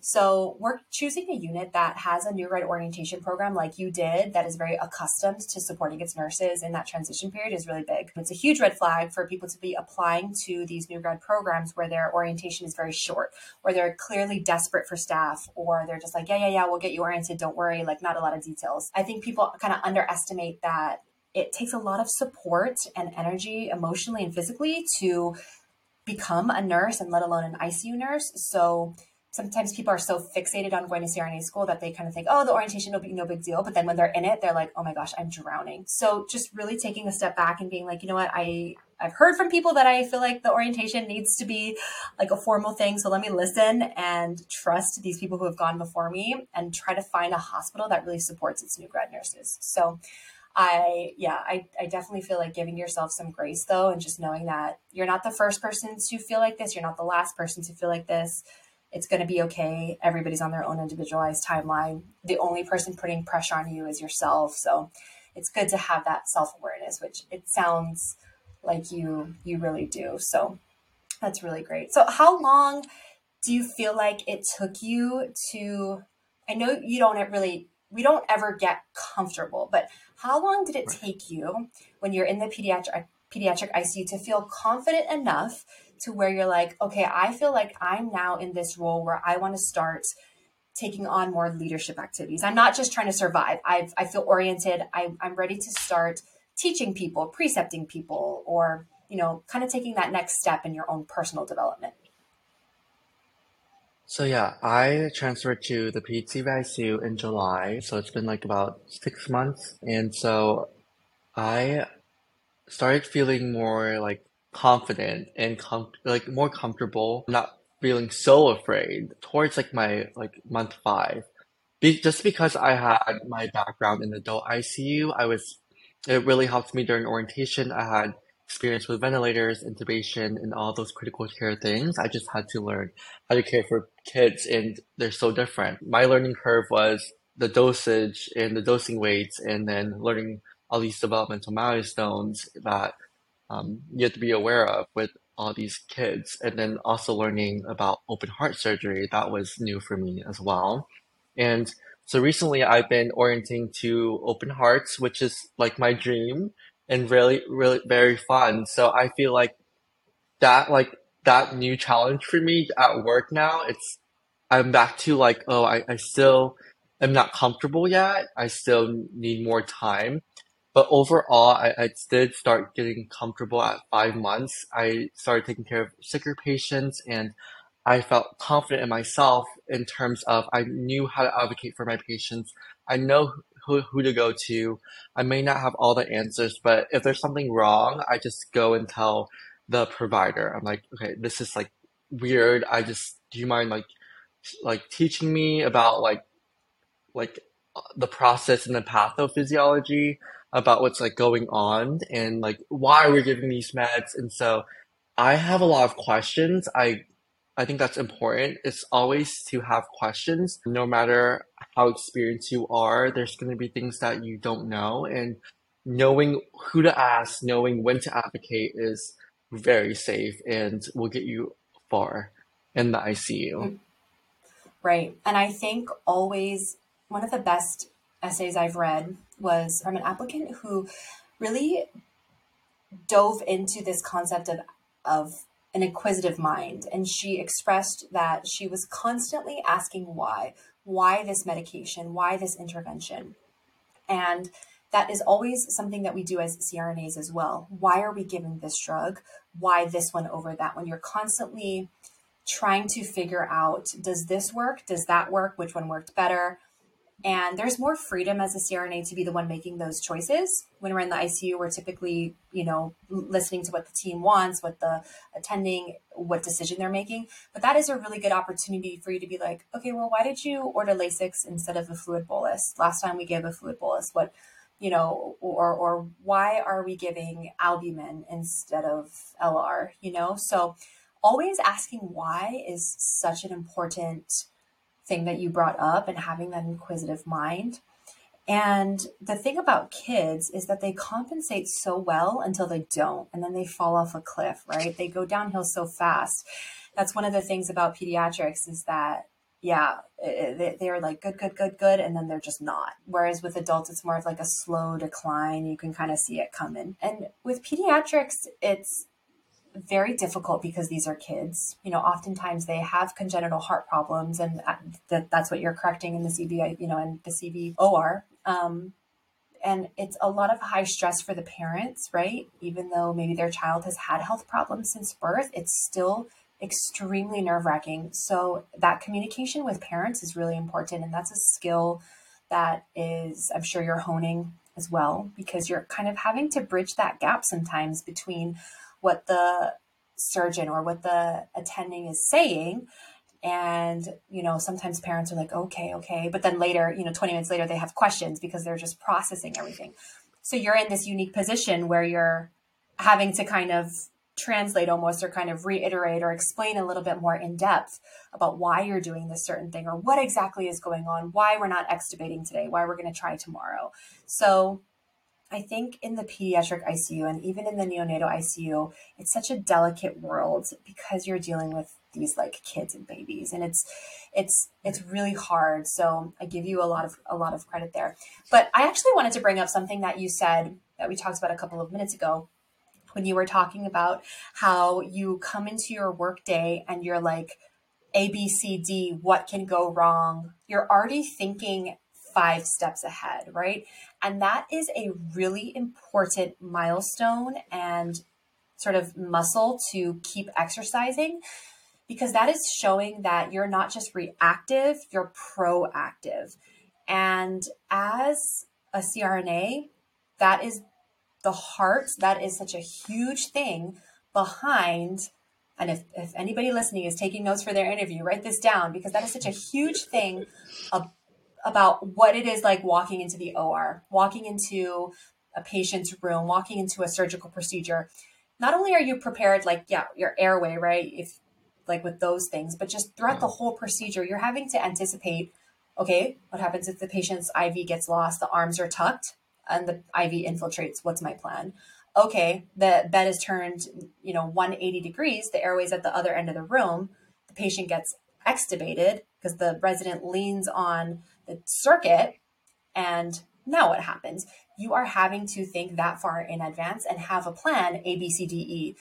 So we're choosing a unit that has a new grad orientation program like you did that is very accustomed to supporting its nurses in that transition period is really big. It's a huge red flag for people to be applying to these new grad programs where their orientation is very short, where they're clearly desperate for staff, or they're just like, yeah, yeah, yeah, we'll get you oriented. Don't worry. Like not a lot of details. I think people kind of underestimate that it takes a lot of support and energy emotionally and physically to become a nurse and let alone an ICU nurse. So sometimes people are so fixated on going to CRNA school that they kind of think, oh, the orientation will be no big deal. But then when they're in it, they're like, oh my gosh, I'm drowning. So just really taking a step back and being like, you know what, I I've heard from people that I feel like the orientation needs to be like a formal thing. So let me listen and trust these people who have gone before me and try to find a hospital that really supports its new grad nurses. So I, yeah, I, I definitely feel like giving yourself some grace though, and just knowing that you're not the first person to feel like this. You're not the last person to feel like this. It's going to be okay. Everybody's on their own individualized timeline. The only person putting pressure on you is yourself. So it's good to have that self awareness, which it sounds like you you really do. So that's really great. So how long do you feel like it took you to I know you don't really we don't ever get comfortable, but how long did it take you when you're in the pediatric pediatric ICU to feel confident enough to where you're like, okay, I feel like I'm now in this role where I want to start taking on more leadership activities. I'm not just trying to survive. I I feel oriented. I, I'm ready to start teaching people, precepting people, or you know, kind of taking that next step in your own personal development. So yeah, I transferred to the PCVICU in July, so it's been like about six months, and so I started feeling more like confident and com- like more comfortable, not feeling so afraid towards like my like month five. Be- just because I had my background in adult ICU, I was it really helped me during orientation. I had experience with ventilators, intubation, and all those critical care things. I just had to learn how to care for kids, and they're so different. My learning curve was the dosage and the dosing weights, and then learning all these developmental milestones that um, you have to be aware of with all these kids, and then also learning about open heart surgery. That was new for me as well. And so recently I've been orienting to open hearts, which is like my dream and really, really very fun. So I feel like that, like that new challenge for me at work now, it's, I'm back to like, oh, I, I still am not comfortable yet. I still need more time. But overall, I, I did start getting comfortable at five months. I started taking care of sicker patients and I felt confident in myself in terms of I knew how to advocate for my patients. I know who, who to go to. I may not have all the answers, but if there's something wrong, I just go and tell the provider. I'm like, okay, this is like weird. I just, do you mind like, like teaching me about like, like uh, the process and the pathophysiology about what's like going on and like why we're giving these meds. And so I have a lot of questions. I I think that's important. It's always to have questions, no matter how experienced you are. There's going to be things that you don't know, and knowing who to ask, knowing when to advocate is very safe and will get you far in the ICU. Mm. Right. And I think always one of the best essays I've read was from an applicant who really dove into this concept of, of an inquisitive mind. And she expressed that she was constantly asking why. Why this medication? Why this intervention? And that is always something that we do as CRNAs as well. Why are we giving this drug? Why this one over that one? You're constantly trying to figure out does this work? Does that work? Which one worked better? And there's more freedom as a CRNA to be the one making those choices. When we're in the ICU, we're typically, you know, listening to what the team wants, what the attending, what decision they're making. But that is a really good opportunity for you to be like, okay, well, why did you order Lasix instead of a fluid bolus? Last time we gave a fluid bolus, what, you know, or or why are we giving albumin instead of LR? You know, so always asking why is such an important thing that you brought up and having that inquisitive mind. And the thing about kids is that they compensate so well until they don't, and then they fall off a cliff, right? They go downhill so fast. That's one of the things about pediatrics is that, yeah, they're like good, good, good, good, and then they're just not. Whereas with adults, it's more of like a slow decline. You can kind of see it coming. And with pediatrics, it's very difficult because these are kids. You know, oftentimes they have congenital heart problems, and that, that's what you're correcting in the CV, you know, in the CVOR. Um, and it's a lot of high stress for the parents, right? Even though maybe their child has had health problems since birth, it's still extremely nerve wracking. So that communication with parents is really important, and that's a skill that is, I'm sure you're honing as well, because you're kind of having to bridge that gap sometimes between what the surgeon or what the attending is saying. And you know sometimes parents are like okay okay. But then later you know 20 minutes later they have questions because they're just processing everything. So you're in this unique position where you're having to kind of translate almost or kind of reiterate or explain a little bit more in depth about why you're doing this certain thing or what exactly is going on, why we're not extubating today, why we're going to try tomorrow. So I think in the pediatric ICU and even in the neonatal ICU, it's such a delicate world because you're dealing with these like kids and babies and it's it's it's really hard. So I give you a lot of a lot of credit there. But I actually wanted to bring up something that you said that we talked about a couple of minutes ago when you were talking about how you come into your workday and you're like A B C D what can go wrong. You're already thinking five steps ahead, right? And that is a really important milestone and sort of muscle to keep exercising because that is showing that you're not just reactive, you're proactive. And as a CRNA, that is the heart, that is such a huge thing behind. And if, if anybody listening is taking notes for their interview, write this down because that is such a huge thing about what it is like walking into the OR, walking into a patient's room, walking into a surgical procedure. Not only are you prepared, like, yeah, your airway, right? If like with those things, but just throughout the whole procedure, you're having to anticipate okay, what happens if the patient's IV gets lost? The arms are tucked and the IV infiltrates. What's my plan? Okay, the bed is turned, you know, 180 degrees, the airway's at the other end of the room. The patient gets extubated because the resident leans on the circuit and now what happens? You are having to think that far in advance and have a plan a b c d e.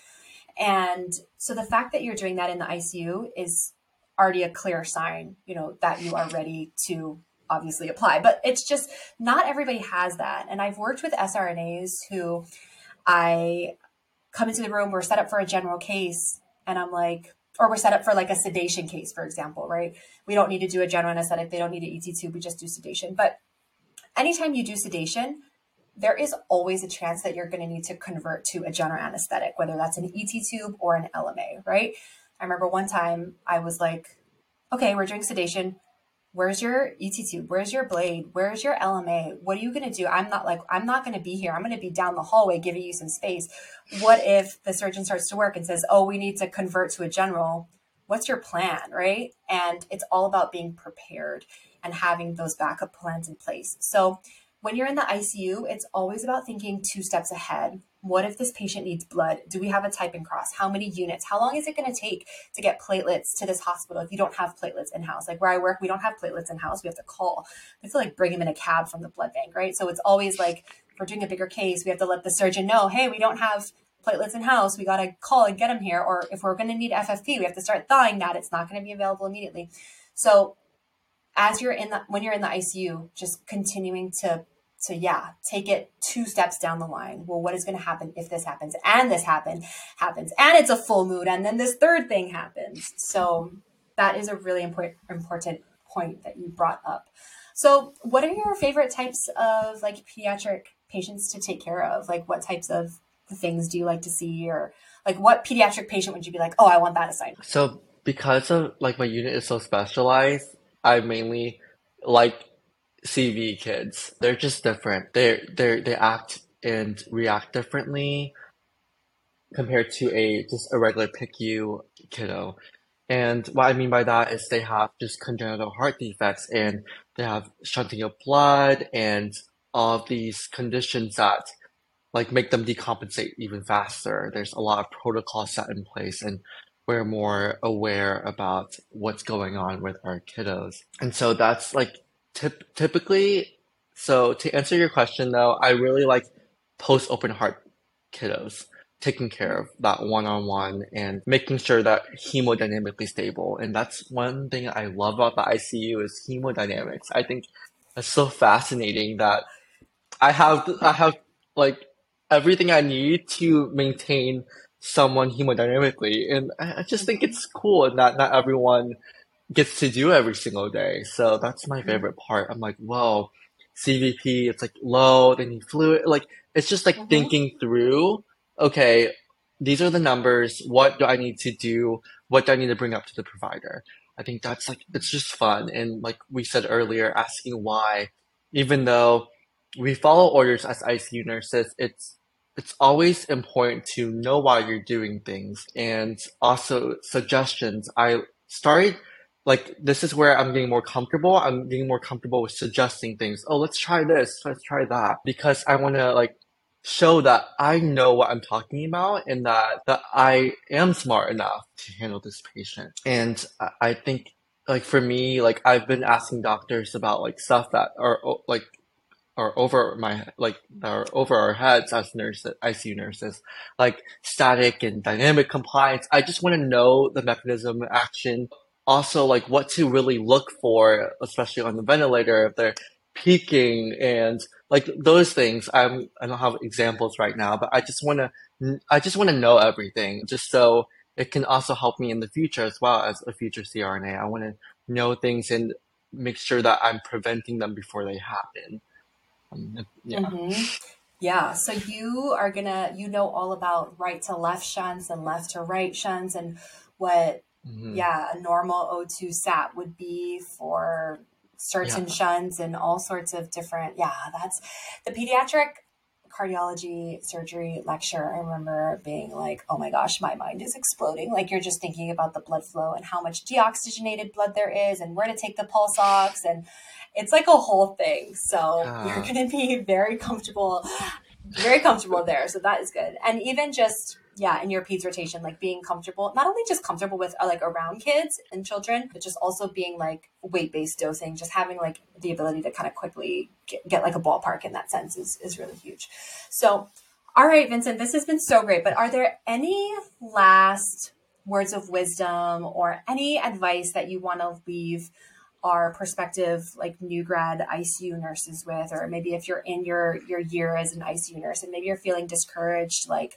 And so the fact that you're doing that in the icu is already a clear sign you know that you are ready to obviously apply. But it's just not everybody has that. And i've worked with srnas who i come into the room we're set up for a general case and i'm like or we're set up for like a sedation case, for example, right? We don't need to do a general anesthetic. They don't need an ET tube. We just do sedation. But anytime you do sedation, there is always a chance that you're going to need to convert to a general anesthetic, whether that's an ET tube or an LMA, right? I remember one time I was like, okay, we're doing sedation where's your ET tube? Where's your blade? Where's your LMA? What are you going to do? I'm not like, I'm not going to be here. I'm going to be down the hallway giving you some space. What if the surgeon starts to work and says, oh, we need to convert to a general? What's your plan? Right. And it's all about being prepared and having those backup plans in place. So when you're in the ICU, it's always about thinking two steps ahead. What if this patient needs blood? Do we have a type and cross? How many units? How long is it going to take to get platelets to this hospital if you don't have platelets in house? Like where I work, we don't have platelets in house. We have to call. We have to like bring them in a cab from the blood bank, right? So it's always like if we're doing a bigger case, we have to let the surgeon know, hey, we don't have platelets in house. We got to call and get them here. Or if we're going to need FFP, we have to start thawing that. It's not going to be available immediately. So as you're in the when you're in the ICU, just continuing to to yeah, take it two steps down the line. Well, what is going to happen if this happens and this happen happens and it's a full mood and then this third thing happens. So that is a really important important point that you brought up. So, what are your favorite types of like pediatric patients to take care of? Like, what types of things do you like to see, or like what pediatric patient would you be like, oh, I want that assigned? So, because of like my unit is so specialized, I mainly like CV kids. They're just different. They they they act and react differently compared to a just a regular PICU kiddo. And what I mean by that is they have just congenital heart defects and they have shunting of blood and all of these conditions that like make them decompensate even faster. There's a lot of protocols set in place and we're more aware about what's going on with our kiddos. And so that's like Typ- typically, so to answer your question though, I really like post open heart kiddos taking care of that one on one and making sure that hemodynamically stable. And that's one thing I love about the ICU is hemodynamics. I think it's so fascinating that I have I have like everything I need to maintain someone hemodynamically, and I, just think it's cool that not everyone gets to do every single day. So that's my mm-hmm. favorite part. I'm like, whoa, CVP, it's like low, they need fluid. Like, it's just like mm-hmm. thinking through, okay, these are the numbers. What do I need to do? What do I need to bring up to the provider? I think that's like, it's just fun. And like we said earlier, asking why, even though we follow orders as ICU nurses. It's it's always important to know why you're doing things and also suggestions. I started like this is where I'm getting more comfortable. I'm getting more comfortable with suggesting things. Oh, let's try this. Let's try that because I want to like show that I know what I'm talking about and that that I am smart enough to handle this patient. And I think like for me, like I've been asking doctors about like stuff that are like are over my like are over our heads as nurses, ICU nurses, like static and dynamic compliance. I just want to know the mechanism of action. Also, like what to really look for, especially on the ventilator, if they're peaking and like those things. I'm I don't have examples right now, but I just want to I just want to know everything, just so it can also help me in the future as well as a future CRNA. I want to know things and make sure that I'm preventing them before they happen. Um, yeah. Mm-hmm. Yeah. So you are gonna you know all about right to left shunts and left to right shunts and what mm-hmm. yeah a normal O2 sat would be for certain yeah. shunts and all sorts of different yeah that's the pediatric cardiology surgery lecture, I remember being like, oh my gosh, my mind is exploding. Like you're just thinking about the blood flow and how much deoxygenated blood there is and where to take the pulse ox. And it's like a whole thing. So uh. you're going to be very comfortable, very comfortable there. So that is good. And even just yeah, in your peds rotation, like being comfortable, not only just comfortable with uh, like around kids and children, but just also being like weight based dosing, just having like the ability to kind of quickly get, get like a ballpark in that sense is, is really huge. So, all right, Vincent, this has been so great, but are there any last words of wisdom or any advice that you want to leave our prospective like new grad ICU nurses with, or maybe if you're in your your year as an ICU nurse and maybe you're feeling discouraged, like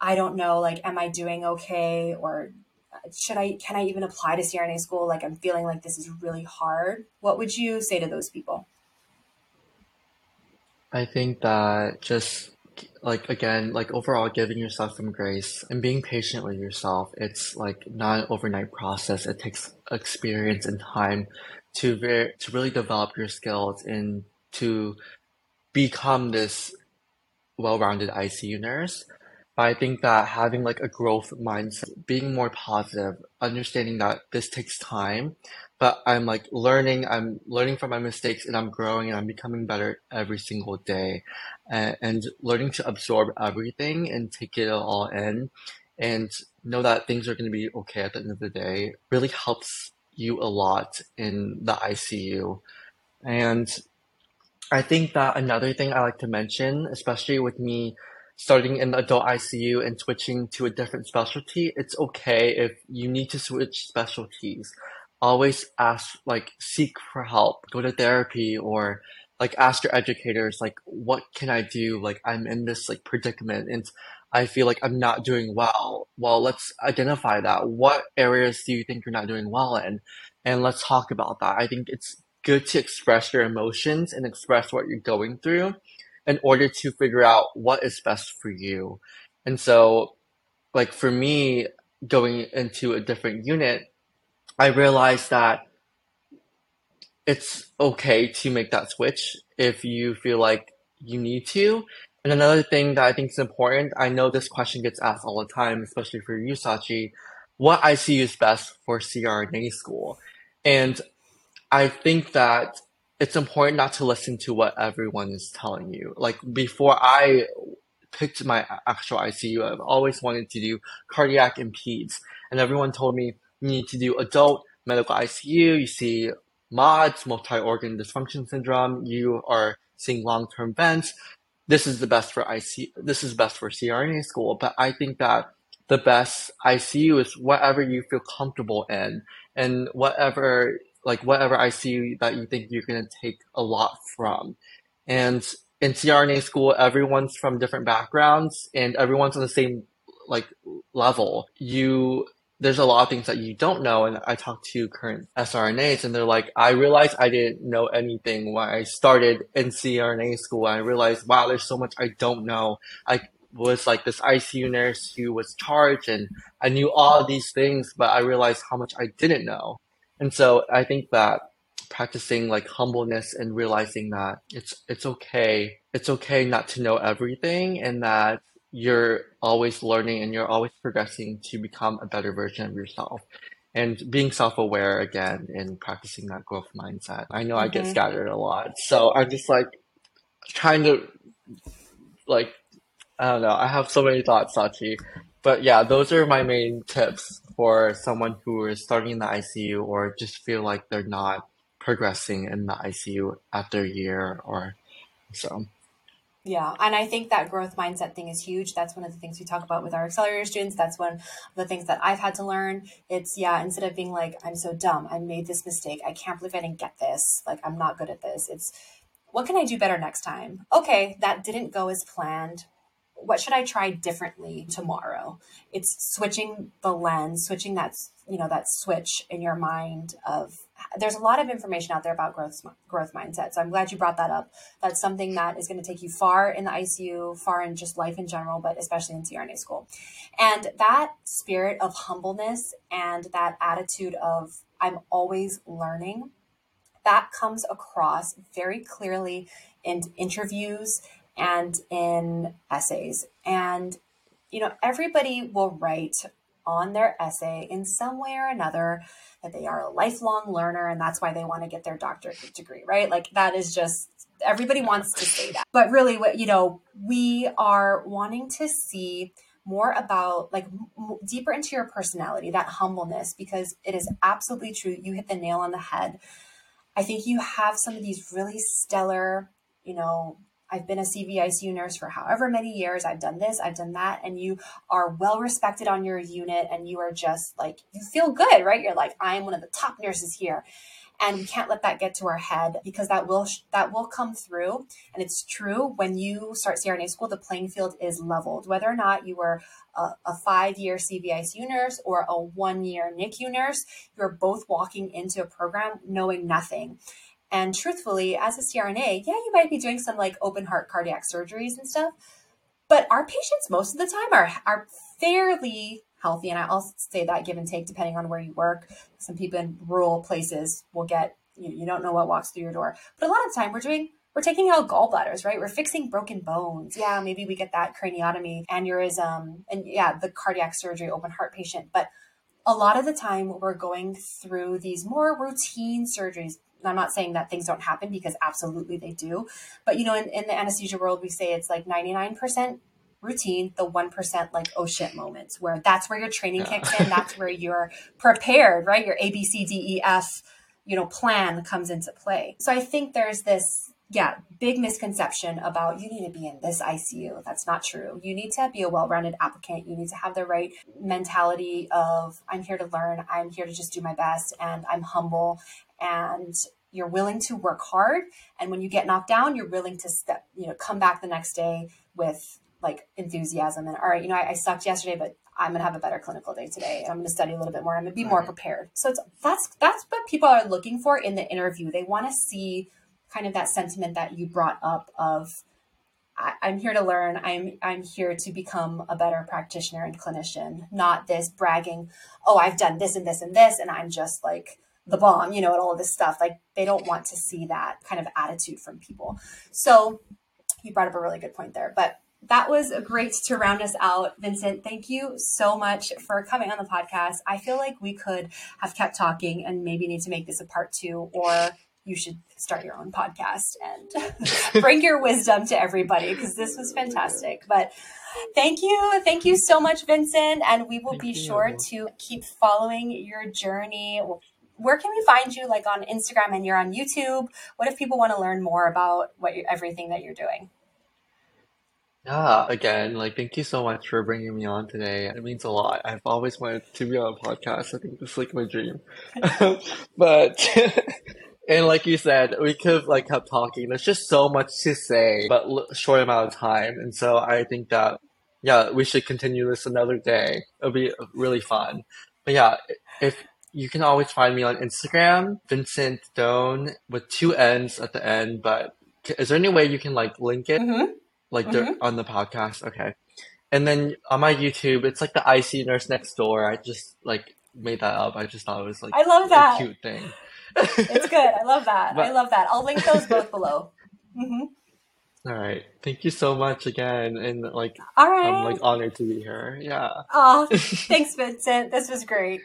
I don't know, like, am I doing okay? Or uh, should I, can I even apply to CRNA school? Like, I'm feeling like this is really hard. What would you say to those people? I think that just like again, like overall giving yourself some grace and being patient with yourself. It's like not an overnight process. It takes experience and time to ver- to really develop your skills and to become this well-rounded ICU nurse. I think that having like a growth mindset, being more positive, understanding that this takes time, but I'm like learning, I'm learning from my mistakes and I'm growing and I'm becoming better every single day and, and learning to absorb everything and take it all in and know that things are going to be okay at the end of the day really helps you a lot in the ICU. And I think that another thing I like to mention, especially with me starting in adult ICU and switching to a different specialty, it's okay if you need to switch specialties. Always ask, like, seek for help, go to therapy or like ask your educators, like, what can I do? Like, I'm in this like predicament and I feel like I'm not doing well. Well, let's identify that. What areas do you think you're not doing well in? And let's talk about that. I think it's good to express your emotions and express what you're going through in order to figure out what is best for you. And so, like for me, going into a different unit, I realized that it's okay to make that switch if you feel like you need to. And another thing that I think is important, I know this question gets asked all the time, especially for you, Sachi, what ICU is best for CRNA school? And I think that it's important not to listen to what everyone is telling you. Like before I picked my actual ICU, I've always wanted to do cardiac and peds. And everyone told me you need to do adult medical ICU. You see MODS, multi-organ dysfunction syndrome. You are seeing long-term vents. This is the best for ICU. This is best for CRNA school. But I think that the best ICU is whatever you feel comfortable in and whatever like whatever ICU that you think you're going to take a lot from. And in CRNA school, everyone's from different backgrounds and everyone's on the same like level. You there's a lot of things that you don't know. And I talk to current SRNAs and they're like, I realized I didn't know anything when I started in CRNA school. I realized, wow, there's so much I don't know. I was like this ICU nurse who was charged and I knew all these things, but I realized how much I didn't know. And so I think that practicing like humbleness and realizing that it's it's okay. It's okay not to know everything and that you're always learning and you're always progressing to become a better version of yourself. And being self-aware again and practicing that growth mindset. I know I get Mm-hmm. scattered a lot. So I'm just like trying to like I don't know. I have so many thoughts, Sachi. But yeah, those are my main tips for someone who is starting in the ICU or just feel like they're not progressing in the ICU after a year or so. Yeah, and I think that growth mindset thing is huge. That's one of the things we talk about with our accelerator students. That's one of the things that I've had to learn. It's yeah, instead of being like, I'm so dumb, I made this mistake, I can't believe I didn't get this, like I'm not good at this. It's what can I do better next time? Okay, that didn't go as planned. What should I try differently tomorrow? It's switching the lens, switching that you know that switch in your mind of there's a lot of information out there about growth growth mindset. So I'm glad you brought that up. That's something that is going to take you far in the ICU, far in just life in general, but especially in CRNA school. And that spirit of humbleness and that attitude of I'm always learning, that comes across very clearly in interviews and in essays. And you know, everybody will write on their essay in some way or another that they are a lifelong learner and that's why they want to get their doctorate degree, right? Like that is just everybody wants to say that. But really what you know, we are wanting to see more about like m- deeper into your personality, that humbleness because it is absolutely true. You hit the nail on the head. I think you have some of these really stellar, you know, I've been a CVICU nurse for however many years. I've done this, I've done that, and you are well respected on your unit, and you are just like you feel good, right? You're like I'm one of the top nurses here, and we can't let that get to our head because that will that will come through, and it's true when you start CRNA school, the playing field is leveled, whether or not you were a, a five year CVICU nurse or a one year NICU nurse, you're both walking into a program knowing nothing. And truthfully, as a CRNA, yeah, you might be doing some like open heart cardiac surgeries and stuff, but our patients most of the time are are fairly healthy. And I'll say that give and take depending on where you work. Some people in rural places will get you, you don't know what walks through your door, but a lot of time we're doing we're taking out gallbladders, right? We're fixing broken bones. Yeah, maybe we get that craniotomy, aneurysm, and yeah, the cardiac surgery, open heart patient. But a lot of the time we're going through these more routine surgeries I'm not saying that things don't happen because absolutely they do. But you know, in, in the anesthesia world, we say it's like 99% routine, the 1% like, oh shit moments where that's where your training Yeah. kicks in. That's where you're prepared, right? Your A, B, C, D, E, F, you know, plan comes into play. So I think there's this, yeah, big misconception about you need to be in this ICU. That's not true. You need to be a well rounded applicant. You need to have the right mentality of I'm here to learn, I'm here to just do my best, and I'm humble and you're willing to work hard and when you get knocked down you're willing to step you know come back the next day with like enthusiasm and all right you know i, I sucked yesterday but i'm going to have a better clinical day today and i'm going to study a little bit more i'm going to be more prepared. So it's that's that's what people are looking for in the interview. They want to see kind of that sentiment that you brought up of I, I'm here to learn. I'm I'm here to become a better practitioner and clinician, not this bragging, oh, I've done this and this and this, and I'm just like the bomb, you know, and all of this stuff. Like they don't want to see that kind of attitude from people. So you brought up a really good point there. But that was great to round us out. Vincent, thank you so much for coming on the podcast. I feel like we could have kept talking and maybe need to make this a part two, or you should start your own podcast and [LAUGHS] bring your wisdom to everybody because this was fantastic. But thank you. Thank you so much, Vincent. And we will Thank be you. sure to keep following your journey. Where can we find you? Like on Instagram and you're on YouTube. What if people want to learn more about what you, everything that you're doing? Yeah, again, like thank you so much for bringing me on today. It means a lot. I've always wanted to be on a podcast. I think this like my dream. [LAUGHS] But [LAUGHS] and like you said, we could have like kept talking. There's just so much to say, but l short amount of time. And so I think that yeah, we should continue this another day. It'll be really fun. But yeah, if you can always find me on Instagram, Vincent Doann with two N's at the end. But is there any way you can like link it? Mm-hmm. like the, on the podcast. Okay. And then on my YouTube, it's like the IC nurse next door. I just like made that up. I just thought it was like I love a that. cute thing. it's good. I love that. But- I love that. I'll link those both below. hmm All right. Thank you so much again. And like, All right. I'm like honored to be here. Yeah. Oh, [LAUGHS] thanks, Vincent. This was great.